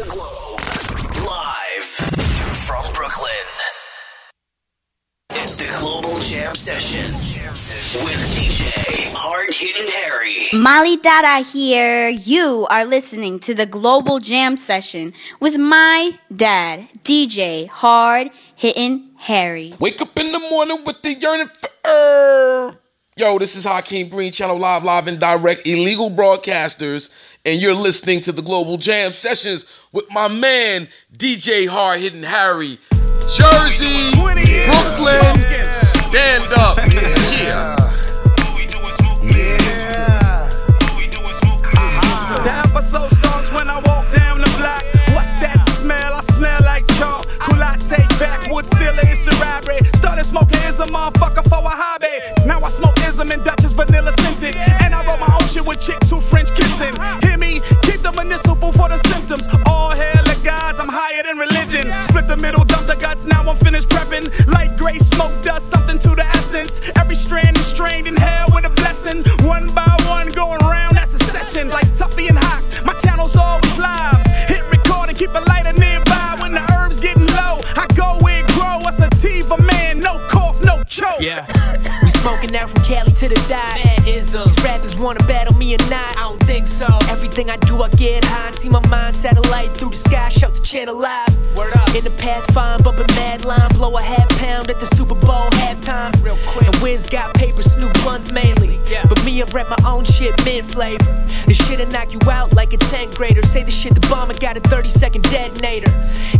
the globe. Live from Brooklyn. It's the Global Jam Session with DJ Hard Hitting Harry. Molly Dada here. You are listening to the Global Jam Session with my dad, DJ Hard Hitting Harry. Wake up in the morning with the yearning for herb. Yo, this is Hakeem Green Channel Live, live and direct, illegal broadcasters, and you're listening to the Global Jam Sessions with my man, DJ Hard Hitting Harry. Jersey, Brooklyn, stand up. Yeah. Yeah. The episode starts when I walk down the block. What's that smell? I smell like chalk. Cool, I take still it's a robbery. Smoking is a motherfucker for a hobby. Now I smoke ism and Dutch is vanilla scented. And I wrote my own shit with chicks who French kissing. Hear me? Keep the municipal for the symptoms. All hail the gods, I'm higher than religion. Split the middle, dump the guts, now I'm finished prepping. Light gray smoke does something to the essence. Every strand is strained in hell with a blessing. One by one, going round, that's a session. Like Tuffy and Hawk, my channel's always live. Hit record and keep a lighter nearby when the herbs getting low. I go it grow, a sativa man, no cough, no choke. Yeah. Smoking out from Cali to the die. Bad ism. These rappers wanna battle me or not? I don't think so. Everything I do, I get high and see my mind satellite through the sky. Shout the channel live. Word up. In the path, fine, bumping mad line. Blow a half pound at the Super Bowl halftime. Real quick. And Wiz got paper, Snoop blunts mainly. Yeah. But me, I rap my own shit, mid flavor. This shit'll knock you out like a 10th grader. Say the shit the bomber got a 30 second detonator.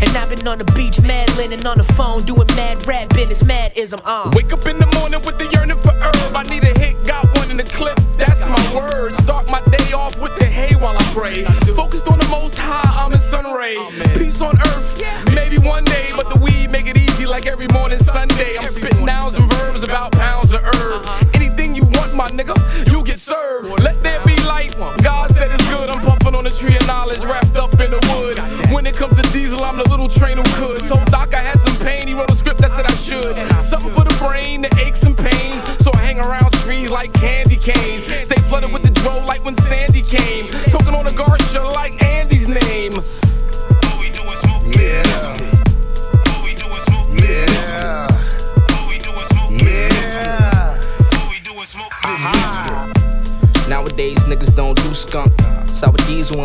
And I've been on the beach, mad linen on the phone, doing mad rap business, mad ism on. Wake up in the morning with the yearning for herb. I need a hit, got one in the clip. That's my word. Start my day off with the hay while I pray. Focused on the most high, I'm in sun ray. Peace on earth, maybe one day, but the weed make it easy like every morning Sunday. I'm spitting nouns and verbs about pounds of herb. Anything you want, my nigga, you get served. Let there be light. God said it's good. I'm puffing on a tree of knowledge wrapped up in the wood. When it comes to diesel, I'm the little train who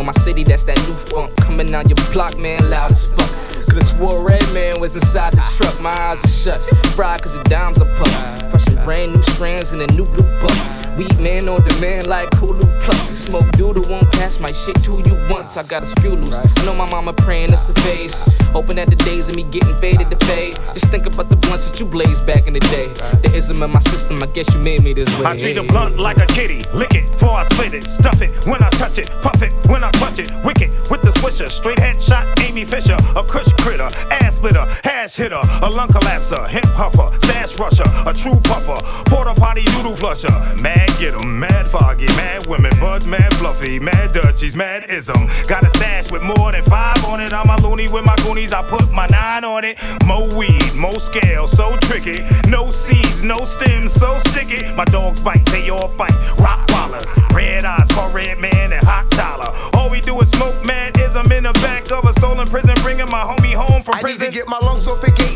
in my city, that's that new funk. Coming down your block, man, loud as fuck. Could've swore Red Man was inside the truck. My eyes are shut. Fried cause the dimes are pumped. Brand new strands in a new blue buck. Weed man on demand like Hulu Plus. Smoke doodle won't pass my shit to you once. I got a screw loose. I know my mama praying it's a phase. Hoping that the days of me getting faded to fade. Just think about the blunts that you blazed back in the day. The ism in my system, I guess you made me this way. I treat a blunt like a kitty. Lick it before I split it. Stuff it when I touch it. Puff it when I clutch it. Wicked with the swisher. Straight headshot, Amy Fisher. A crush critter. Ass splitter. Hash hitter. A lung collapser. Hemp puffer. Stash rusher. A true puffer. Porta potty noodle flusher. Mad get 'em. Mad foggy. Mad women. Buds mad fluffy. Mad Dutchies. Mad ism. Got a stash with more than five on it. I'm a loony with my goonies. I put my nine on it. Mo weed. Mo scale. So tricky. No seeds. No stems. So sticky. My dogs bite. They all fight. Rock wallers. Red eyes. Call Redman and hot dollar. All we do is smoke mad ism in the back of a stolen prison. Bringing my homie home from I need prison. to get my lungs off the gate.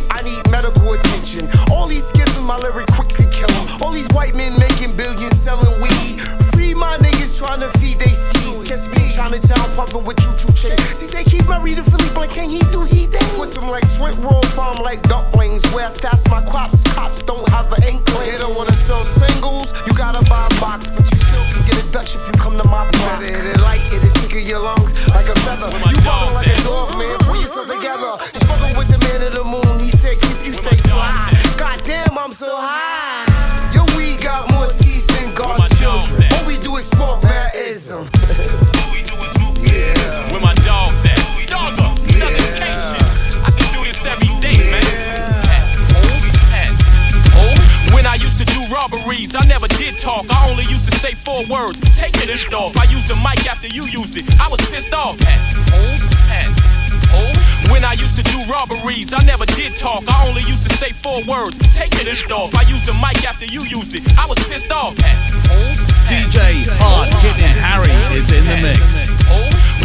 Pumping with choo choo chain. See, say keep my reader Philly blank. Can he do he thing? Twist 'em like Swint roll farm like dumplings. Where I stash my crops, cops don't have an inkling. They don't wanna sell singles. You gotta buy a box, but you still can get a Dutch if you come to my block. Hit it light, hit it tickle your lungs like a feather. You running like a dog, man. Pull yourself together. Talk. I only used to say four words. Take it off. I used the mic after you used it. I was pissed off. When I used to do robberies, I never did talk. I only used to say four words. Take it off. I used the mic after you used it. I was pissed off. DJ Hard Hitting Harry is in the mix.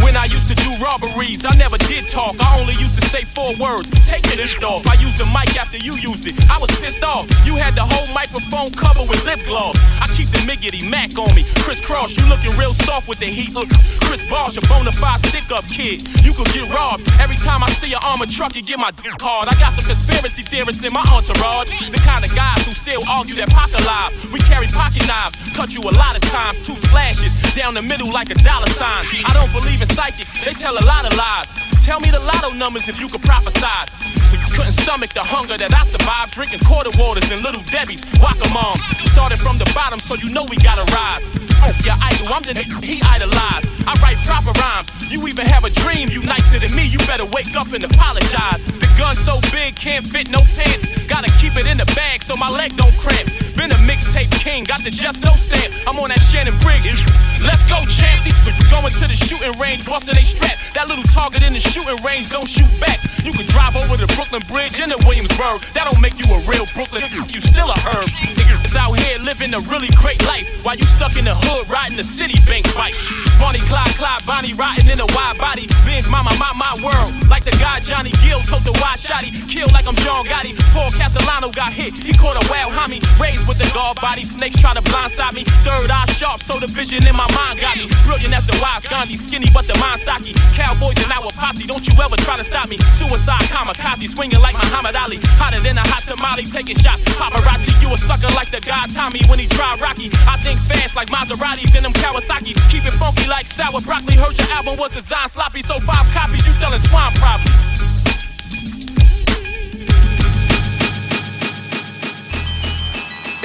When I used to do robberies, I never did talk. I only used to say four words. Take it off. I used the mic after you used it. I was pissed off. You had the whole microphone covered with lip gloss. I keep the miggity Mac on me. Crisscross, you looking real soft with the heat. Look, Chris Bosh, a bona fide stick up kid. You could get robbed. Every time I see an armored truck, you get my dick hard. I got some conspiracy theorists in my entourage. The kind of guys who still argue that pocket alive. We carry pocket knives, cut you a lot of times. Two slashes down the middle like a dollar sign. I don't believe in psychics, they tell a lot of lies. Tell me the lotto numbers if you could prophesize. So couldn't stomach the hunger that I survived, drinking quarter waters and little Debbie's, Waka moms. Started from the bottom, so you know we gotta rise. Your idol, I'm the nigga he idolized. I write proper rhymes. You even have a dream, you nicer than me, you better wake up and apologize. Gun's so big, can't fit no pants. Gotta keep it in the bag so my leg don't cramp. Been a mixtape king, got the just no stamp. I'm on that Shannon Briggs. Let's go, champ. These going to the shooting range, busting they strap. That little target in the shooting range don't shoot back. You can drive over the Brooklyn Bridge into Williamsburg. That don't make you a real Brooklyn. You still a herb. Niggas out here living a really great life while you stuck in the hood riding the Citibank bike. Bonnie Clyde, Clyde, Bonnie riding in a wide body. Benz, mama, my, my world. Like the guy Johnny Gill took the wide shotty. Killed like I'm John Gotti. Paul Castellano got hit. He caught a wild homie. Raised with the guard body. Snakes try to blindside me. Third eye sharp, so the vision in my mind got me. Brilliant as the wise Gandhi. Skinny, but the mind stocky. Cowboys and our posse. Don't you ever try to stop me. Suicide kamikaze. Swinging like Muhammad Ali. Hotter than a hot tamale. Taking shots. Paparazzi. You a sucker like the guy Tommy when he drive Rocky. I think fast like Maseratis and them Kawasaki's. Keep it funky like sour broccoli. Heard your album was designed sloppy. So five copies. You selling swine probably.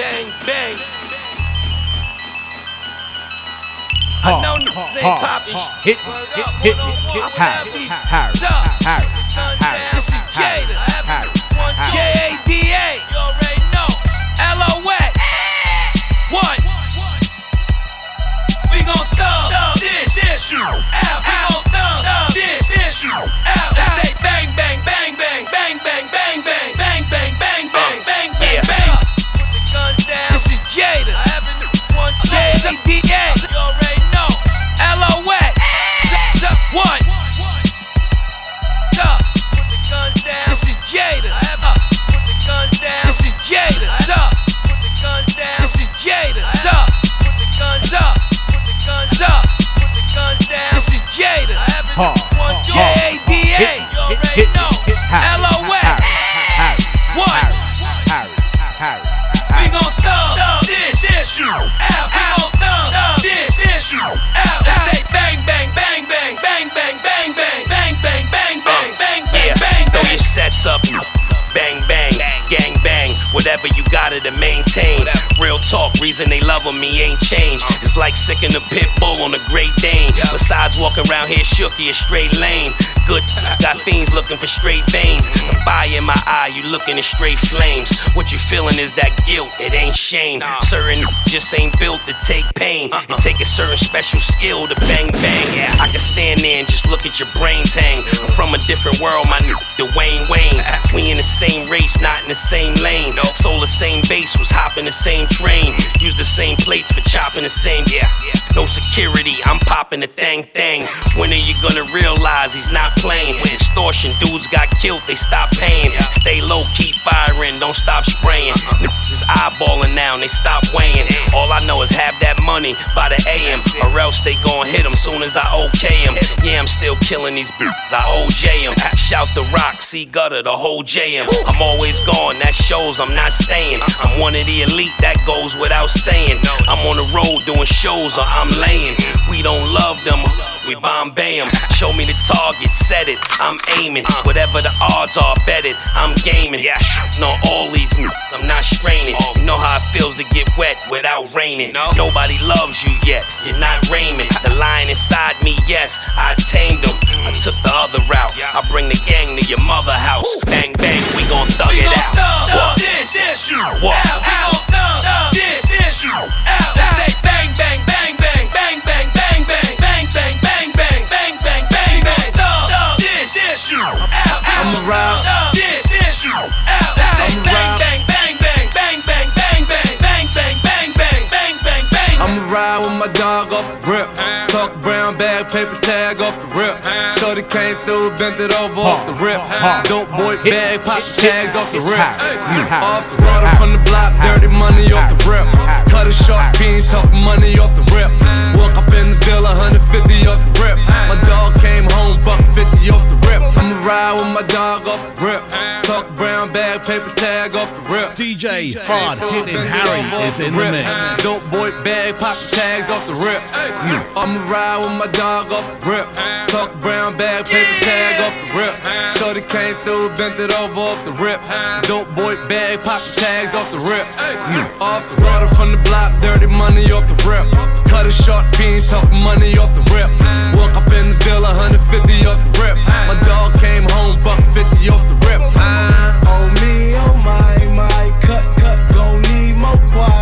Bang, bang. I know niggas ain't poppin' shit. Hit, hit, hit, hit, Harry, Harry, Harry, Harry. This is Jada. Harry, J A D A. You already know. L O X. What? We gon' thumb this, this out. We gon' thumb this, this out. Let's say bang, bang, bang, bang, bang, bang, bang, bang, bang, bang, bang, bang, bang, bang, bang. This is Jada. I have a new one. J-A-D-A. You already know. L-O-X. What? Duh. Put the guns down. This is Jada. I have a. Put the guns down. This is Jada. Duh. Put the guns down. This is Jada. Duh. Put the guns up. Put the guns up. Put the guns down. This is Jada. I have a new one. J-A-D-A. You already know. Sets up. Bang, bang, gang, bang. Whatever you gotta to maintain. Real talk, reason they loving me ain't changed. It's like sicking a pit bull on a Great Dane. Besides walking around here shooky, a straight lane. Good, got fiends looking for straight veins. The fire in my eye, you looking at straight flames. What you feeling is that guilt, it ain't shame. Certain just ain't built to take pain. Uh-uh. It take a certain special skill to bang bang. I can stand there and just look at your brains hang. I'm from a different world, my n- Dwayne Wayne. We in the same race, not in the same lane. Sold the same base, was hopping the same train. Use the same plates for chopping the same. Yeah, no security, I'm popping the thang thang. When are you gonna realize he's not playing? Extortion, dudes got killed, they stop paying. Stay low, keep firing, don't stop spraying. Niggas is eyeballing now, and they stop weighing. All I know is have that money by the AM, or else they gon' hit him soon as I okay him. Yeah, I'm still killing these bitches, I OJ him. Shout the rock, see gutter, the whole JM. I'm always gone, that shows I'm not staying. I'm one of the elite, that goes without saying. I'm on the road doing shows or I'm laying. We don't love them, we Bombay 'em. Show me the target, set it, I'm aiming. Whatever the odds are, bet it, I'm gaming. Yeah, no, all these n- I'm not straining. You know how it feels to without raining. Nobody loves you yet, you're not Raymond. The lion inside me, yes, I tamed him. I took the other route, I bring the gang to your mother house. Bang, bang, we gon' thug We it gon' out. thumb What? this, this What? out. We gon' thumb this, this out. Let's say bang, bang, bang, bang, bang, bang, bang, bang, bang, bang, bang, bang, bang, bang, bang, bang. Thumb this, this out. I'm around. Thumb this, this out. Let's say I'm around. bang, bang, bang, I'm around with my dog off the rip. Talk brown bag, paper tag off the rip. Shorty came through, bent it over off the rip. Dope boy bag, pop the tags off the rip. Off the starter from the block, dirty money off the rip. Cut it short, fiend, talk money off the rip. Walk up in the deal, 150 off the rip. My dog came home, buck 50 off the rip. I'ma ride with my dog off the rip. Talk brown bag, paper tag off the rip. DJ Hard Hitting Harry is in the mix. Dope boy bag, pop the tags off the rip. Mm. I'ma ride with my dog off the rip. Talk brown bag, paper tag off the rip. Shorty came through, bent it over off the rip. Dope boy bag, pop the tags off the rip. Mm. Off the starter from the block, dirty money off the rip. Cut it short, fiend, talk money off the rip. Walk up in the deal, 150 off the rip. My dog came home, buck 50 off the rip. Oh me, oh my, my, cut, cut, gon' need more quinine.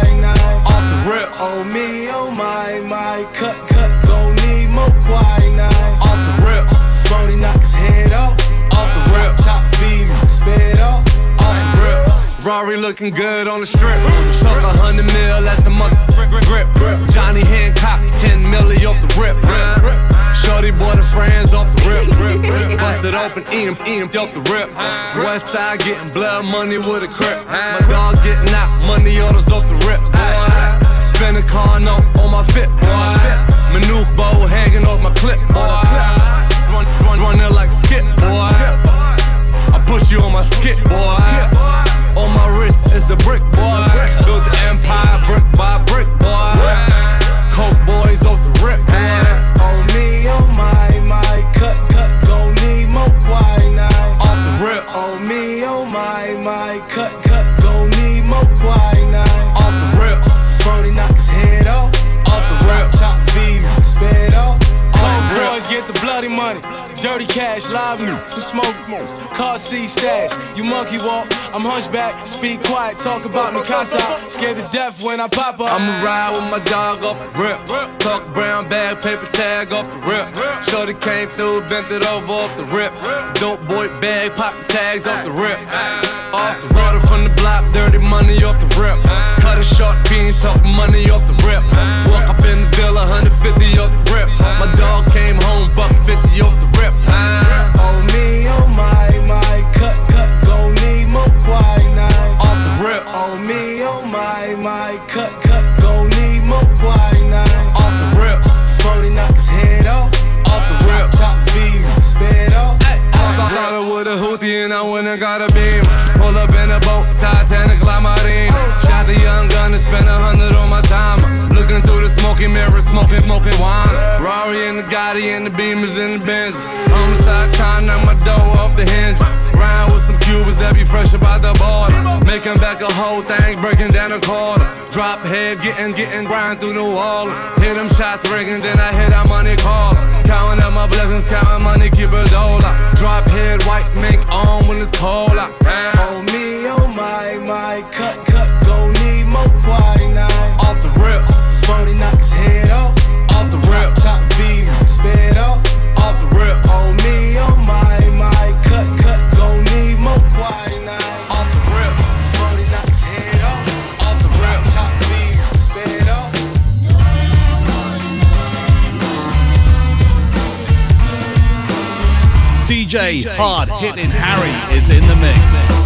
Rip. Rory looking good on the strip. Talk a hundred mil, that's a mother grip. Johnny Hancock, 10 milli off the rip. Shorty boy the friends off the rip. Bust it open, eat him, eat him off the rip. West side getting blood money with a crip. My dog getting out, money orders off the rip. Boy. Car note on my fit, boy. Manute Bol hanging off my clip, boy. Run, run, run it like skip, boy. I push you on my skip, boy. On my wrist is a brick, boy. Built the empire brick by brick, boy. Coke boys off the rip, boy. Oh me, oh my, my, cut, cut, gon' need more quinine. Off the rip, Oh me, oh my, my, cut, bloody money, dirty cash, live new, smoke, car seat stash. You monkey walk, I'm hunchback, speak quiet, talk about me casa. Scared to death when I pop up. I'ma ride with my dog off the rip. Talk brown bag, paper tag off the rip. Shorty came through, bent it over off the rip. Dope boy bag, pop the tags off the rip. Off the starter from the block, dirty money off the rip. Cut it short, fiend, talk money off the rip. Walk up in the deal, 150 off the rip. My dog came home, buck 50 off the rip. Oh ah. me, oh my, my, cut, cut, gon' need more quinine. Off the rip, Oh me, oh my, my, cut, cut, gon' need more quinine. off the rip, 40 knock his head off. off the rip. Top V, sped off. I got her with a hoodie and I went and got a beam. Pull up in a boat, Titanic, La Marine. Oh. Shot the young gun and spent a hundred on my time. Looking through the smoky mirror, smoking, smoking wine. Rari and the Gotti and the Beamers and the Benz. Homicide trying knock my dough off the hinges. Round with some Cubans that be fresh about the border. Making back a whole thing, breaking down a quarter. Drop head, getting, getting grind through the wall. Hit them shots ringing, then I hit that money call. Counting up my blessings, counting money, keep a dollar. Drop head, white mink on when it's cold out. Oh me, oh my, my, cut, DJ Hard Hitting Harry is in the mix.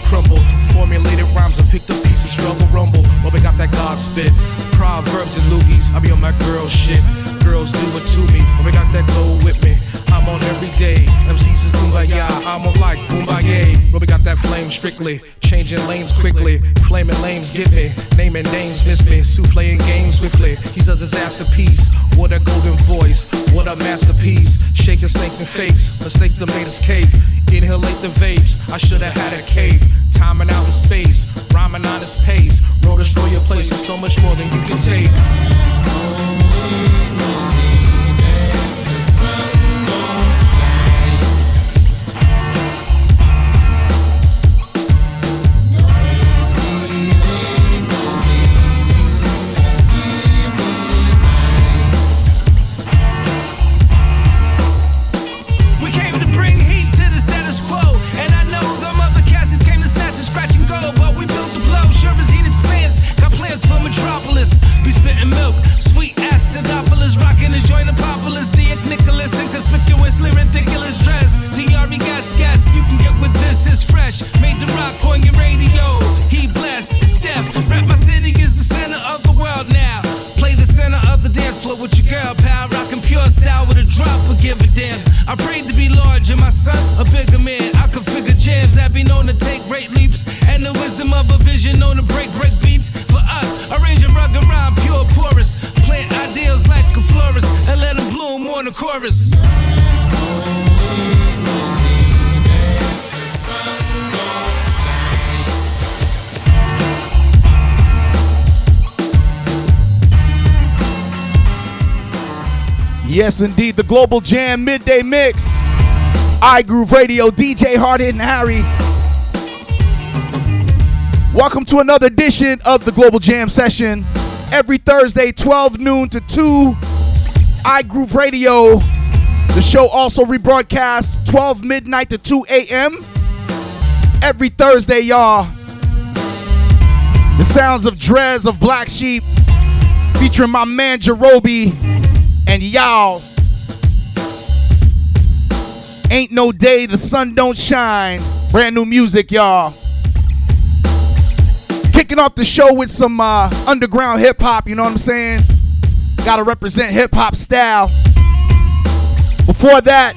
Crumble. Formulated rhymes and pick the pieces, struggle rumble. But we got that God spit. Proverbs and loogies, I be on my girl shit. Girls do it to me, but we got that glow with me. I'm on every day. MCs is kumbaya, I'm on like kumbaya. But we got that flame strictly, changing lanes quickly. Flaming lanes get me, naming names miss me. Souffle games swiftly. He's a disaster piece. What a golden voice, what a masterpiece. Shaking snakes and fakes, mistakes that made us cake. Inhalate the vapes, I should have had a cape. Timing out in space, rhyming on his pace. Roll destroy your place, it's so much more than you can take. Yes, indeed, the Global Jam Midday Mix. iGroove Radio, DJ Hard and Harry. Welcome to another edition of the Global Jam Session. Every Thursday, 12 noon to 2, iGroove Radio. The show also rebroadcast 12 midnight to 2 a.m. Every Thursday, y'all. The sounds of Dres of Black Sheep featuring my man Jarobi and y'all. Ain't no day the sun don't shine. Brand new music, y'all. Kicking off the show with some uh, underground hip hop, you know what I'm saying? Gotta represent hip hop style. Before that,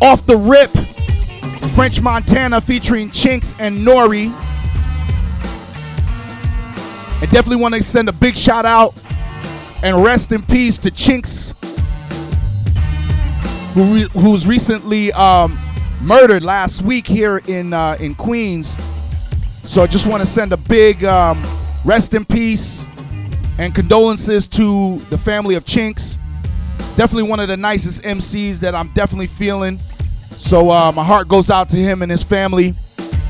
off the rip, French Montana featuring Chinx and Nore. I definitely want to send a big shout out and rest in peace to Chinx, who re- who was recently um, murdered last week here in uh, in Queens. So I just want to send a big um, rest in peace and condolences to the family of Chinx. Definitely one of the nicest MCs that I'm definitely feeling. So uh, my heart goes out to him and his family.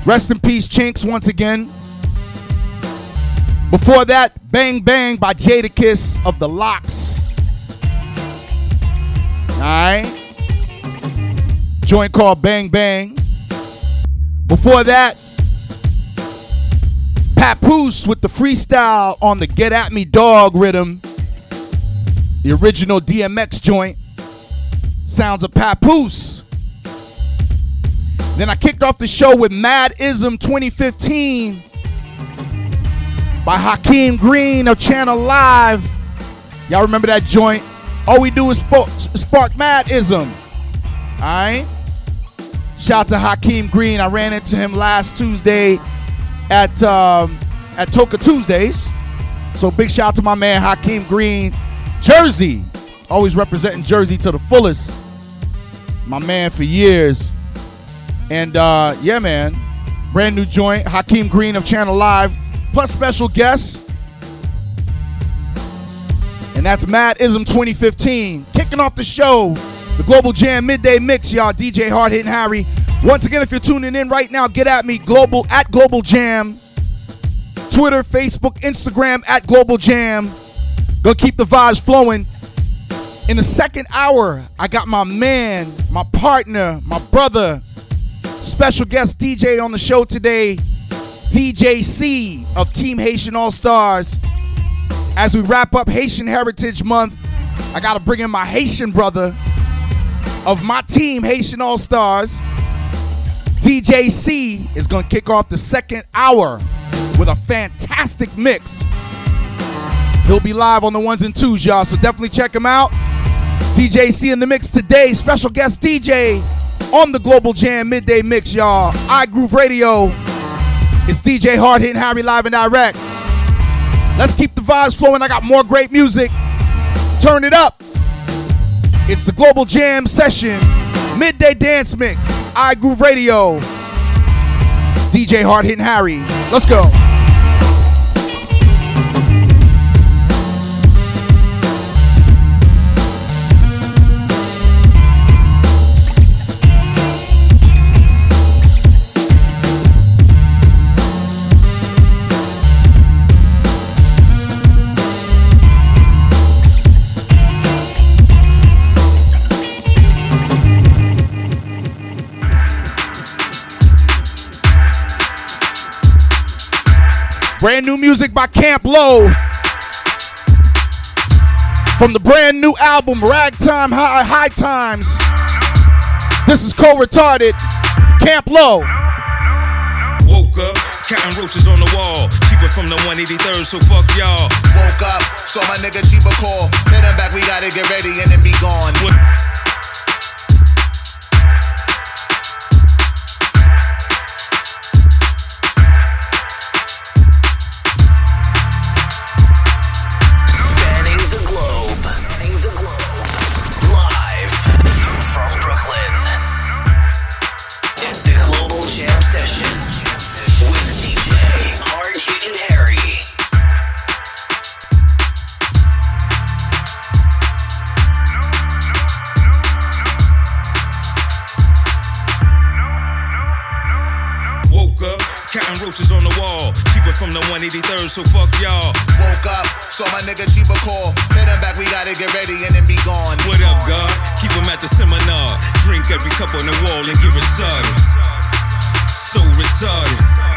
Rest in peace, Chinx, once again. Before that, Bang Bang by Jadakiss of the LOX. Alright. Joint called Bang Bang. Before that, Papoose with the freestyle on the Get At Me Dog rhythm. The original DMX joint. Sounds of Papoose. Then I kicked off the show with Mad Ism 2015 by Hakeem Green of Channel Live. Y'all remember that joint? All we do is spark, spark Madism. Alright? Shout out to Hakeem Green. I ran into him last Tuesday at um, at Toka Tuesdays. So big shout out to my man Hakeem Green. Jersey. Always representing Jersey to the fullest. My man for years. And uh, yeah, man. Brand new joint. Hakeem Green of Channel Live plus special guests. And that's Mad Ism 2015. Kicking off the show, the Global Jam Midday Mix, y'all. DJ Hard Hitting Harry. Once again, if you're tuning in right now, get at me, Global at Global Jam. Twitter, Facebook, Instagram at Global Jam. Gonna keep the vibes flowing. In the second hour, I got my man, my partner, my brother, special guest DJ on the show today. DJ C of Team Haitian All Stars. As we wrap up Haitian Heritage Month, I gotta bring in my Haitian brother, of my team, Haitian All Stars, DJ C is to kick off the second hour with a fantastic mix. He'll be live on the ones and twos, y'all, so definitely check him out. DJ C in the mix today, special guest DJ on the Global Jam Midday Mix, y'all. iGroove Radio. It's DJ Hard Hitting Harry live and direct. Let's keep the vibes flowing. I got more great music. Turn it up. It's the Global Jam session, midday dance mix, iGroove Radio. DJ Hard Hitting Harry. Let's go. Brand new music by Camp Lo. From the brand new album Ragtime High, High Times. This is co retarded. Camp Lo. Woke up, counting roaches on the wall. Cheeba from the 183rd, so fuck y'all. Woke up, saw my nigga cheaper call. Hit him back, we gotta get ready and then be gone. Spanning from the 183rd, so fuck y'all. Woke up, saw my nigga cheaper call. Hit him back, we gotta get ready and then be gone. What up, God? Keep 'em at the seminar. Drink every cup on the wall and get retarded. So retarded.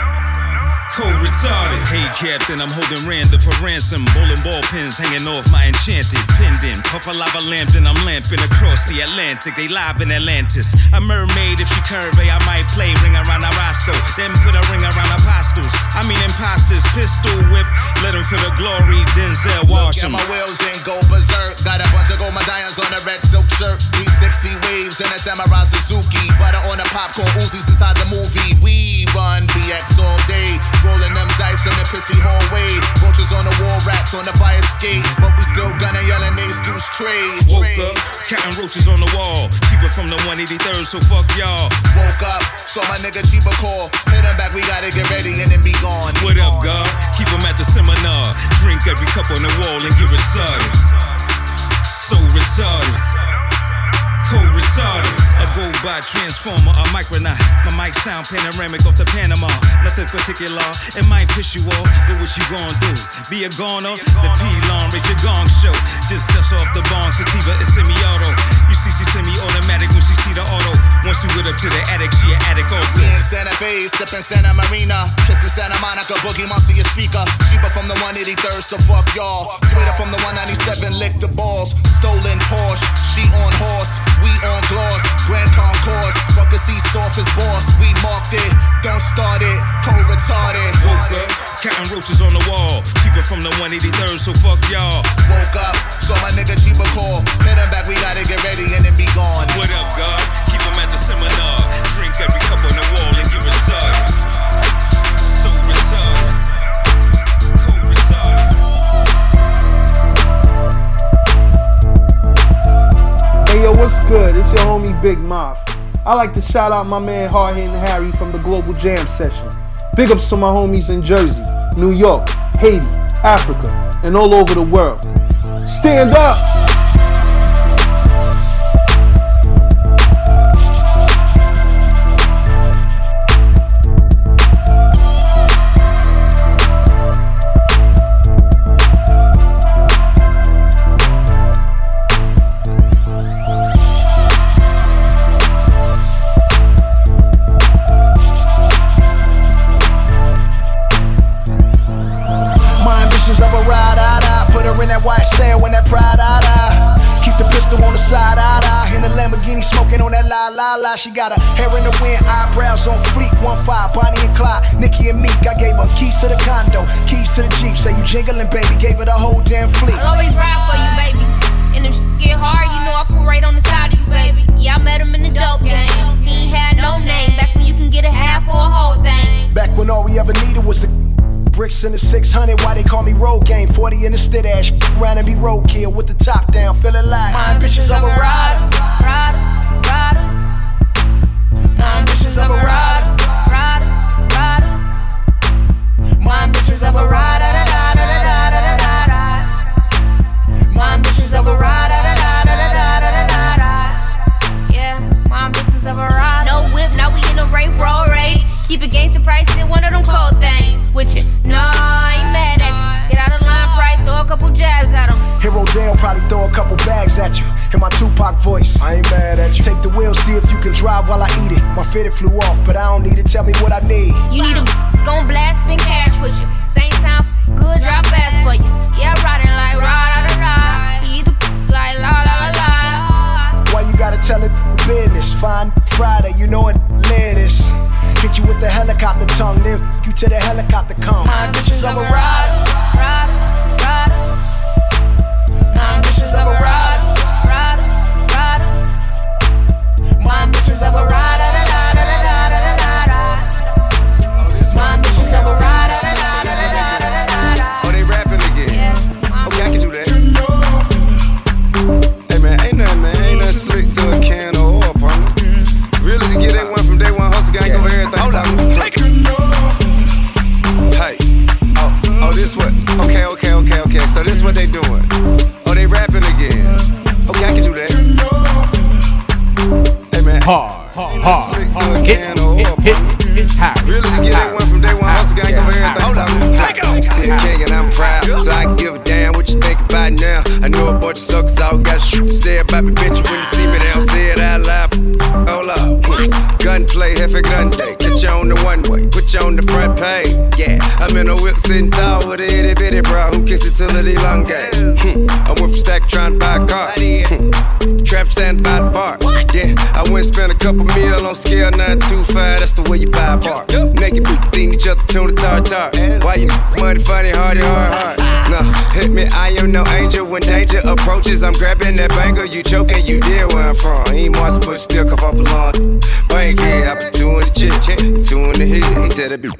Cold retarded. Hey, Captain, I'm holding random for ransom. Bowling ball pins hanging off my enchanted pendant. Puff a lava lamp, then I'm lamping across the Atlantic. They live in Atlantis. A mermaid, if she curvy, I might play ring around a Roscoe. Then put a ring around apostles. I mean, imposters. Pistol whip, Let let 'em feel the glory. Denzel Look at Washington. my wheels and go berserk. Got a bunch of gold medallions on a red silk shirt. 360 waves and a samurai Suzuki. Butter on a popcorn Uzis inside the movie. We run BX all day. Rolling them dice in the pissy hallway. Roaches on the wall, rats on the fire escape. But we still gonna yelling ace deuce trade. Woke up, counting roaches on the wall. Cheeba from the 183rd, so fuck y'all. Woke up, saw my nigga cheaper call. Hit him back, we gotta get ready and then be gone. What up, God? Keep 'em at the seminar. Drink every cup on the wall and get retarded. So retarded. Cold retarded. Go by transformer, a micronaut. My mic sound panoramic off the Panama. Nothing particular, it might piss you off, but what you gon' do? Be a goner? The P-Long, Rich your gong show. Just dust off the bong, sativa is semi-auto. See, she semi-automatic when she see the auto. Once you with up to the attic, she an addict also. Me in Santa Fe, sipping Santa Marina. Kissing Santa Monica, Boogie Monster, your speaker. Cheeba from the 183rd, so fuck y'all. Sweeter from the 197, lick the balls. Stolen Porsche, she on horse, we on gloss. Grand concourse, fucker see soft as boss. We marked it, don't start it, cold retarded. Woke up, counting roaches on the wall. Cheeba from the 183rd, so fuck y'all. Woke up, saw my nigga cheaper call. Hit him back, we gotta get ready and then be gone. What up, God? Keep 'em at the seminar. Drink every cup on the wall and get retarded. So retarded. Retarded. Hey yo, what's good? It's your homie Big Moth. I like to shout out my man Hard Hitting Harry from the Global Jam Session. Big ups to my homies in Jersey, New York, Haiti, Africa, and all over the world. Stand up! jiggling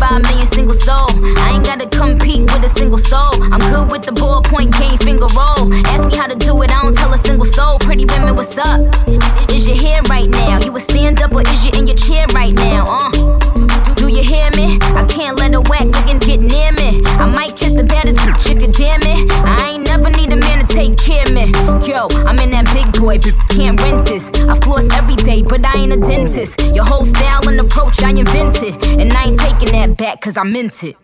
five million single soul. I ain't gotta compete with a single soul. I'm good with the ballpoint game, finger roll. Ask me how to do it, I don't tell a single soul. Pretty women, what's up? Is your hair right now? You a stand up or is you in your chair right now? Uh, do, you hear me? I can't let a whack looking get near me. I might kiss the baddest bitch if you damn it. I ain't never need a man to take care of me. Yo, I'm in boy, can't rent this. I floss every day, but I ain't a dentist. Your whole style and approach, I invented. And I ain't taking that back, cause I meant it.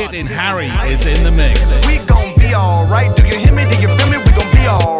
Kid and Harry is in the mix. We gon' be alright. Do you hear me? Do you feel me? We gon' be alright.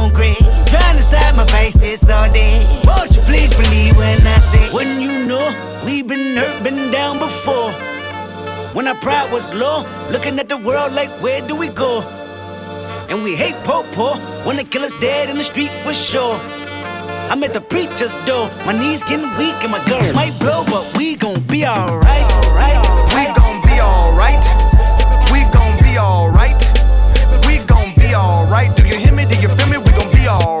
great. Trying to side my faces all day. Won't you please believe when I say, when you know we've been hurt, been down before. When our pride was low, looking at the world like, where do we go? And we hate po po when the killer's dead in the street for sure. I'm at the preacher's door, my knees getting weak and my girl might blow, but we gon' be alright. Right, we gon' be alright. We gon' be alright. We gon' be alright. Do you hear me? Do you feel me? We gon' be alright.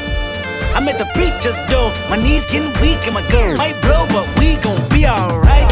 I'm at the preacher's door, my knees getting weak and my girl might blow, but we gon' be alright.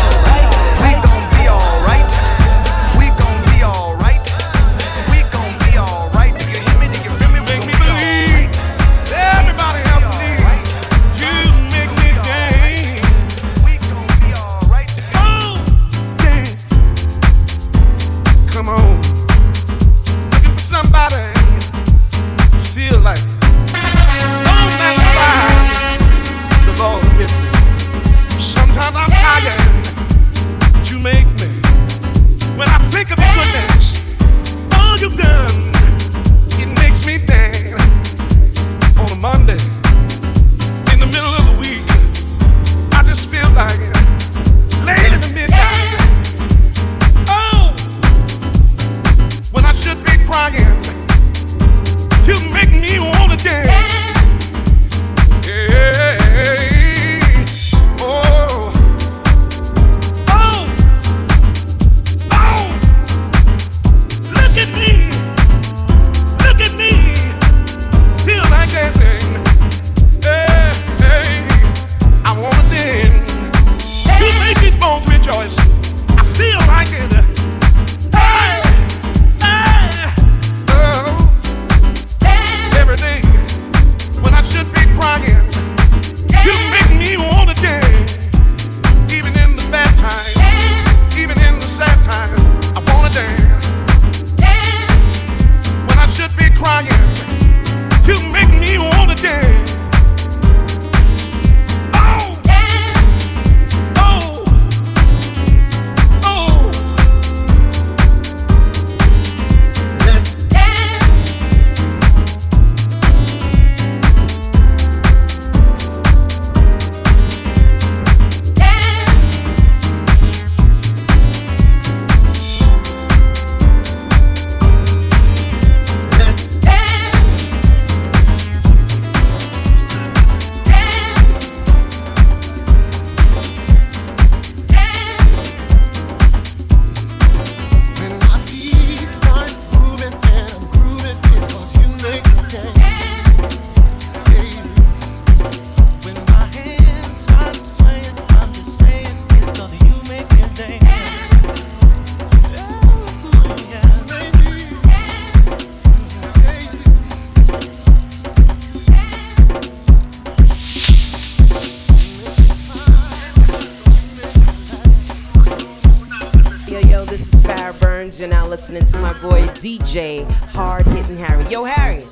J, hard hitting Harry. Yo, Harry,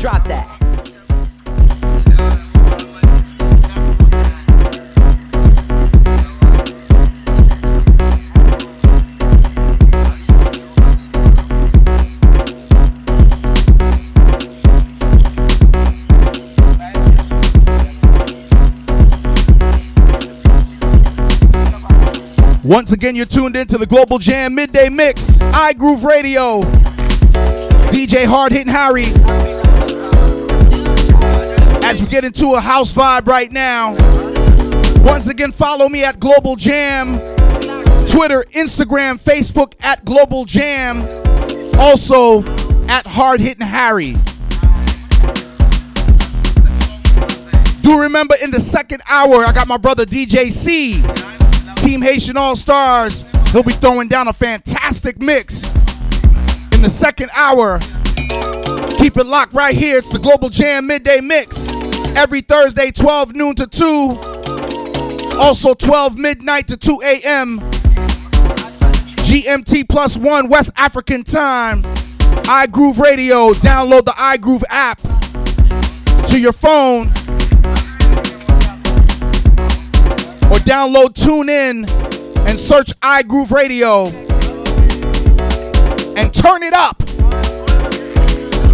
drop that. Once again, you're tuned in to the Global Jam Midday Mix, iGroove Radio. DJ Hard Hitting Harry. As we get into a house vibe right now, once again, follow me at Global Jam, Twitter, Instagram, Facebook at Global Jam, also at Hard Hitting Harry. Do remember in the second hour, I got my brother DJ C, Team Haitian All Stars. He'll be throwing down a fantastic mix in the second hour. Keep it locked right here. It's the Global Jam Midday Mix. Every Thursday, 12 noon to 2. Also 12 midnight to 2 a.m. GMT plus one West African time. iGroove Radio. Download the iGroove app to your phone or download TuneIn and search iGroove Radio and turn it up.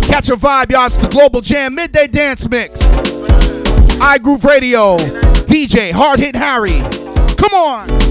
Catch a vibe, y'all. It's the Global Jam Midday Dance Mix. iGroove Radio, DJ Hard Hit Harry. Come on.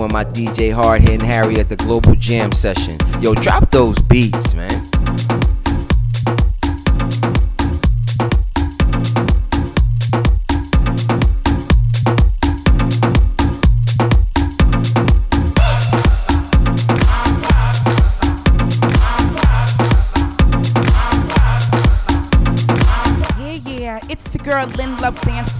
Rocking my DJ Hard Hitting Harry at the Global Jam session. Yo, drop those beats, man. Yeah, yeah, it's the girl Lynn Love Dance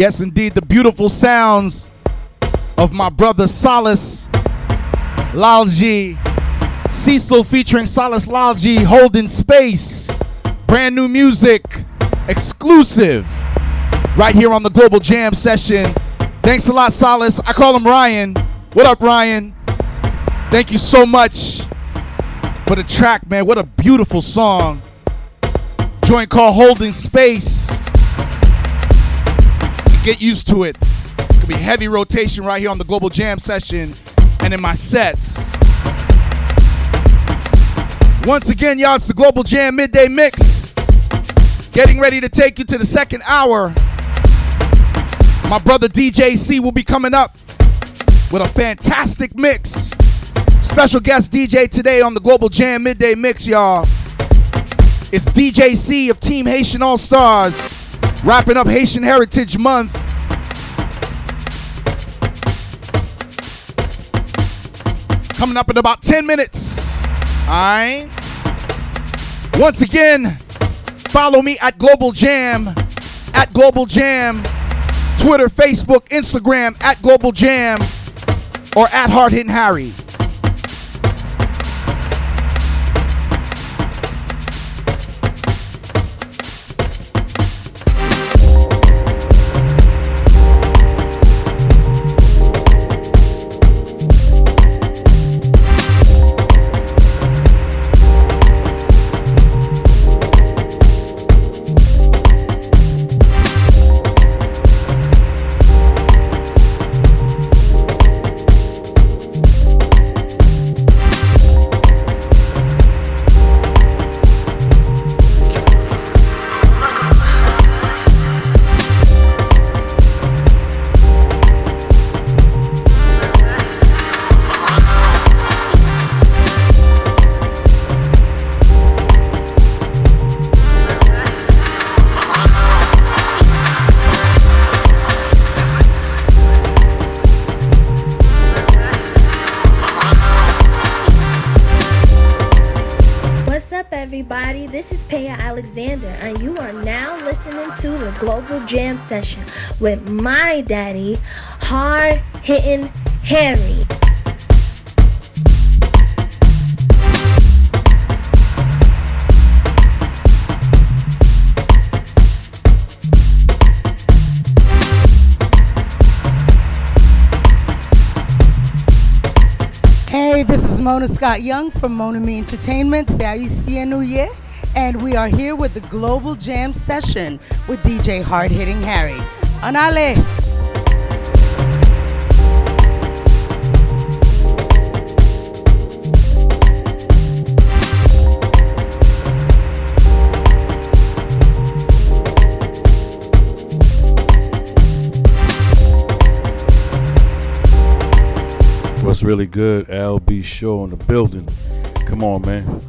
Yes, indeed, the beautiful sounds of my brother Solace Lalji. Cecil featuring Solace Lalji holding space. Brand new music, exclusive, right here on the Global Jam session. Thanks a lot, Solace. I call him Ryan. What up, Ryan? Thank you so much for the track, man. What a beautiful song. Joint called Holding Space. Get used to it. It's gonna be heavy rotation right here on the Global Jam session and in my sets. Once again, y'all, it's the Global Jam Midday Mix. Getting ready to take you to the second hour. My brother DJ C will be coming up with a fantastic mix. Special guest DJ today on the Global Jam Midday Mix, y'all. It's DJ C of Team Haitian All Stars. Wrapping up Haitian Heritage Month. Coming up in about 10 minutes. Alright. Once again, follow me at Global Jam. At Global Jam. Twitter, Facebook, Instagram, at Global Jam. Or at Hard Hitting Harry. This is Paya Alexander, and you are now listening to the Global Jam Session with my daddy, Hard Hitting Harry. Hey, this is Mona Scott Young from Mona Me Entertainment. C'est Haïtien New Year. And we are here with the Global Jam Session with DJ Hard Hitting Harry. Anale. What's really good? LB Show in the building. Come on, man.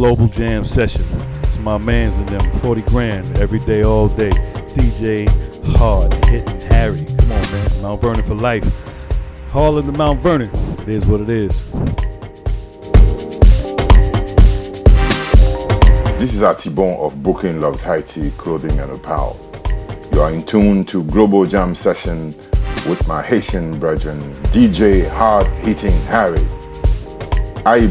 Global Jam Session. It's my man's in them. 40 grand every day, all day. DJ Hard hitting Harry. Come on, man. Mount Vernon for life. Harlem to Mount Vernon. It is what it is. This is Atibon of Brooklyn Loves Haiti Clothing and Apparel. You are in tune to Global Jam Session with my Haitian brethren, DJ Hard Hitting Harry. Aye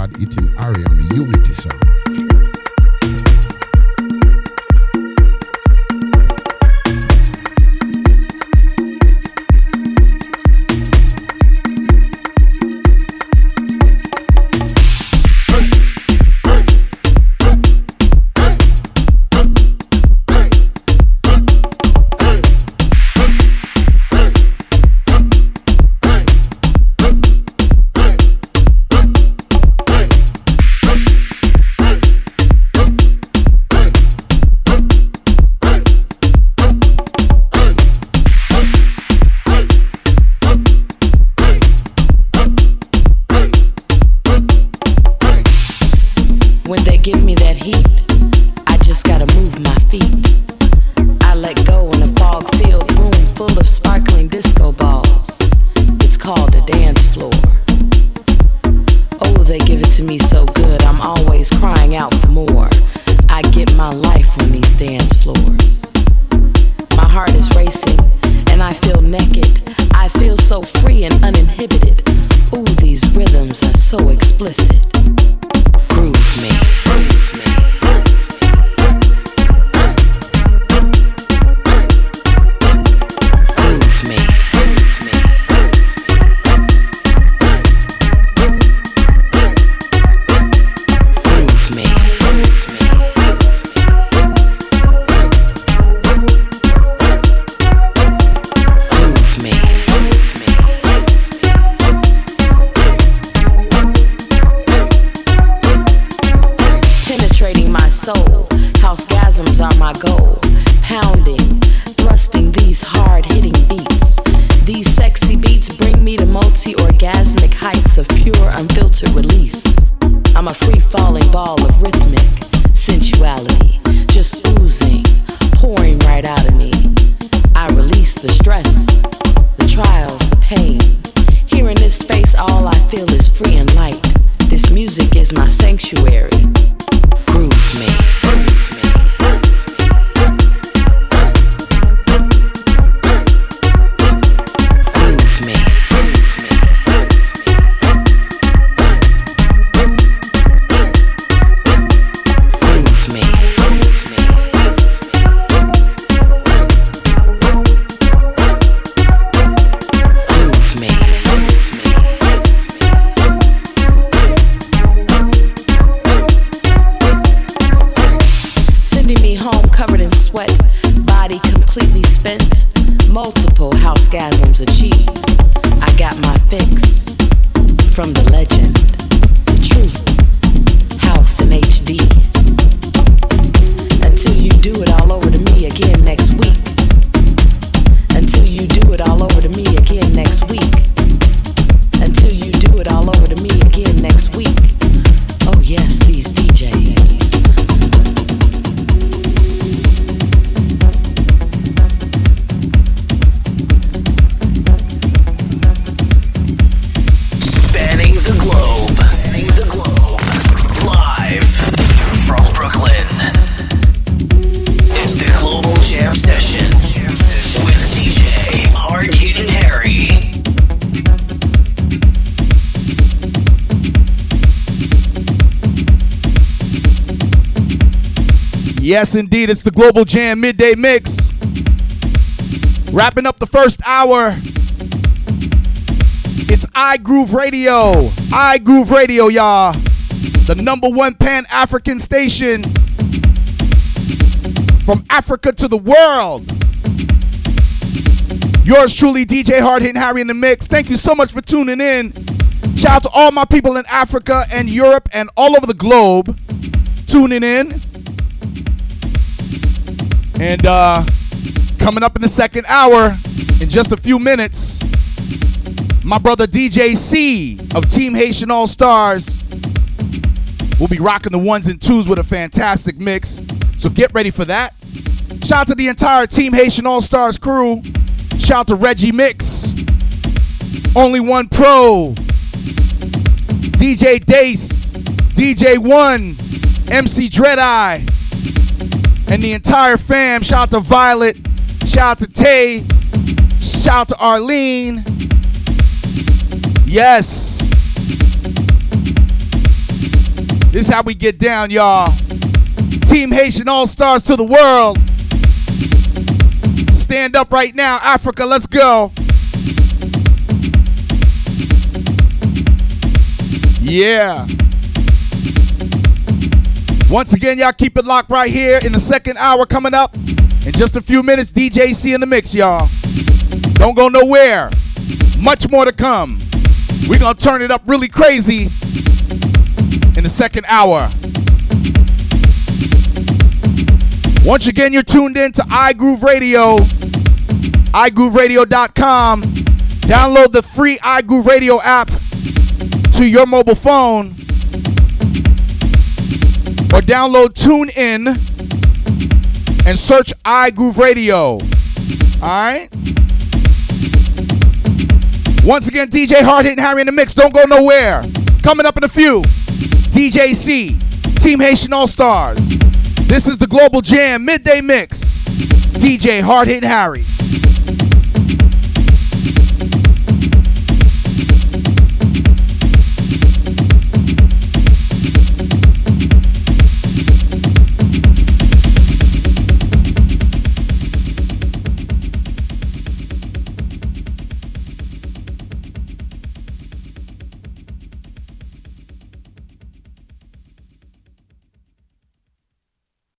Hard covered in sweat, body completely spent. Multiple house gasms achieved. I got my fix from the legend, the truth, house in HD. Until you do it all over to me again next week. Yes, indeed, it's the Global Jam Midday Mix. Wrapping up the first hour. It's iGroove Radio. iGroove Radio, y'all. The number one pan African station from Africa to the world. Yours truly, DJ Hard Hitting Harry in the mix. Thank you so much for tuning in. Shout out to all my people in Africa and Europe and all over the globe tuning in. And uh, coming up in the second hour, in just a few minutes, my brother DJ C of Team Haitian All Stars will be rocking the ones and twos with a fantastic mix. So get ready for that. Shout out to the entire Team Haitian All Stars crew. Shout out to Reggie Mix, Only One Pro, DJ Dace, DJ One, MC Dread Eye, and the entire fam. Shout out to Violet, shout out to Tay, shout out to Arlene. Yes. This is how we get down, y'all. Team Haitian All Stars to the world. Stand up right now, Africa. Let's go. Yeah. Once again, y'all keep it locked right here in the second hour coming up. In just a few minutes, DJ C in the mix, y'all. Don't go nowhere. Much more to come. We're going to turn it up really crazy in the second hour. Once again, you're tuned in to iGroove Radio, iGrooveRadio.com. Download the free iGroove Radio app to your mobile phone or download TuneIn and search iGroove Radio. All right? Once again, DJ Hard Hitting Harry in the mix. Don't go nowhere. Coming up in a few, DJ C, Team Haitian All Stars. This is the Global Jam Midday Mix. DJ Hard Hitting Harry.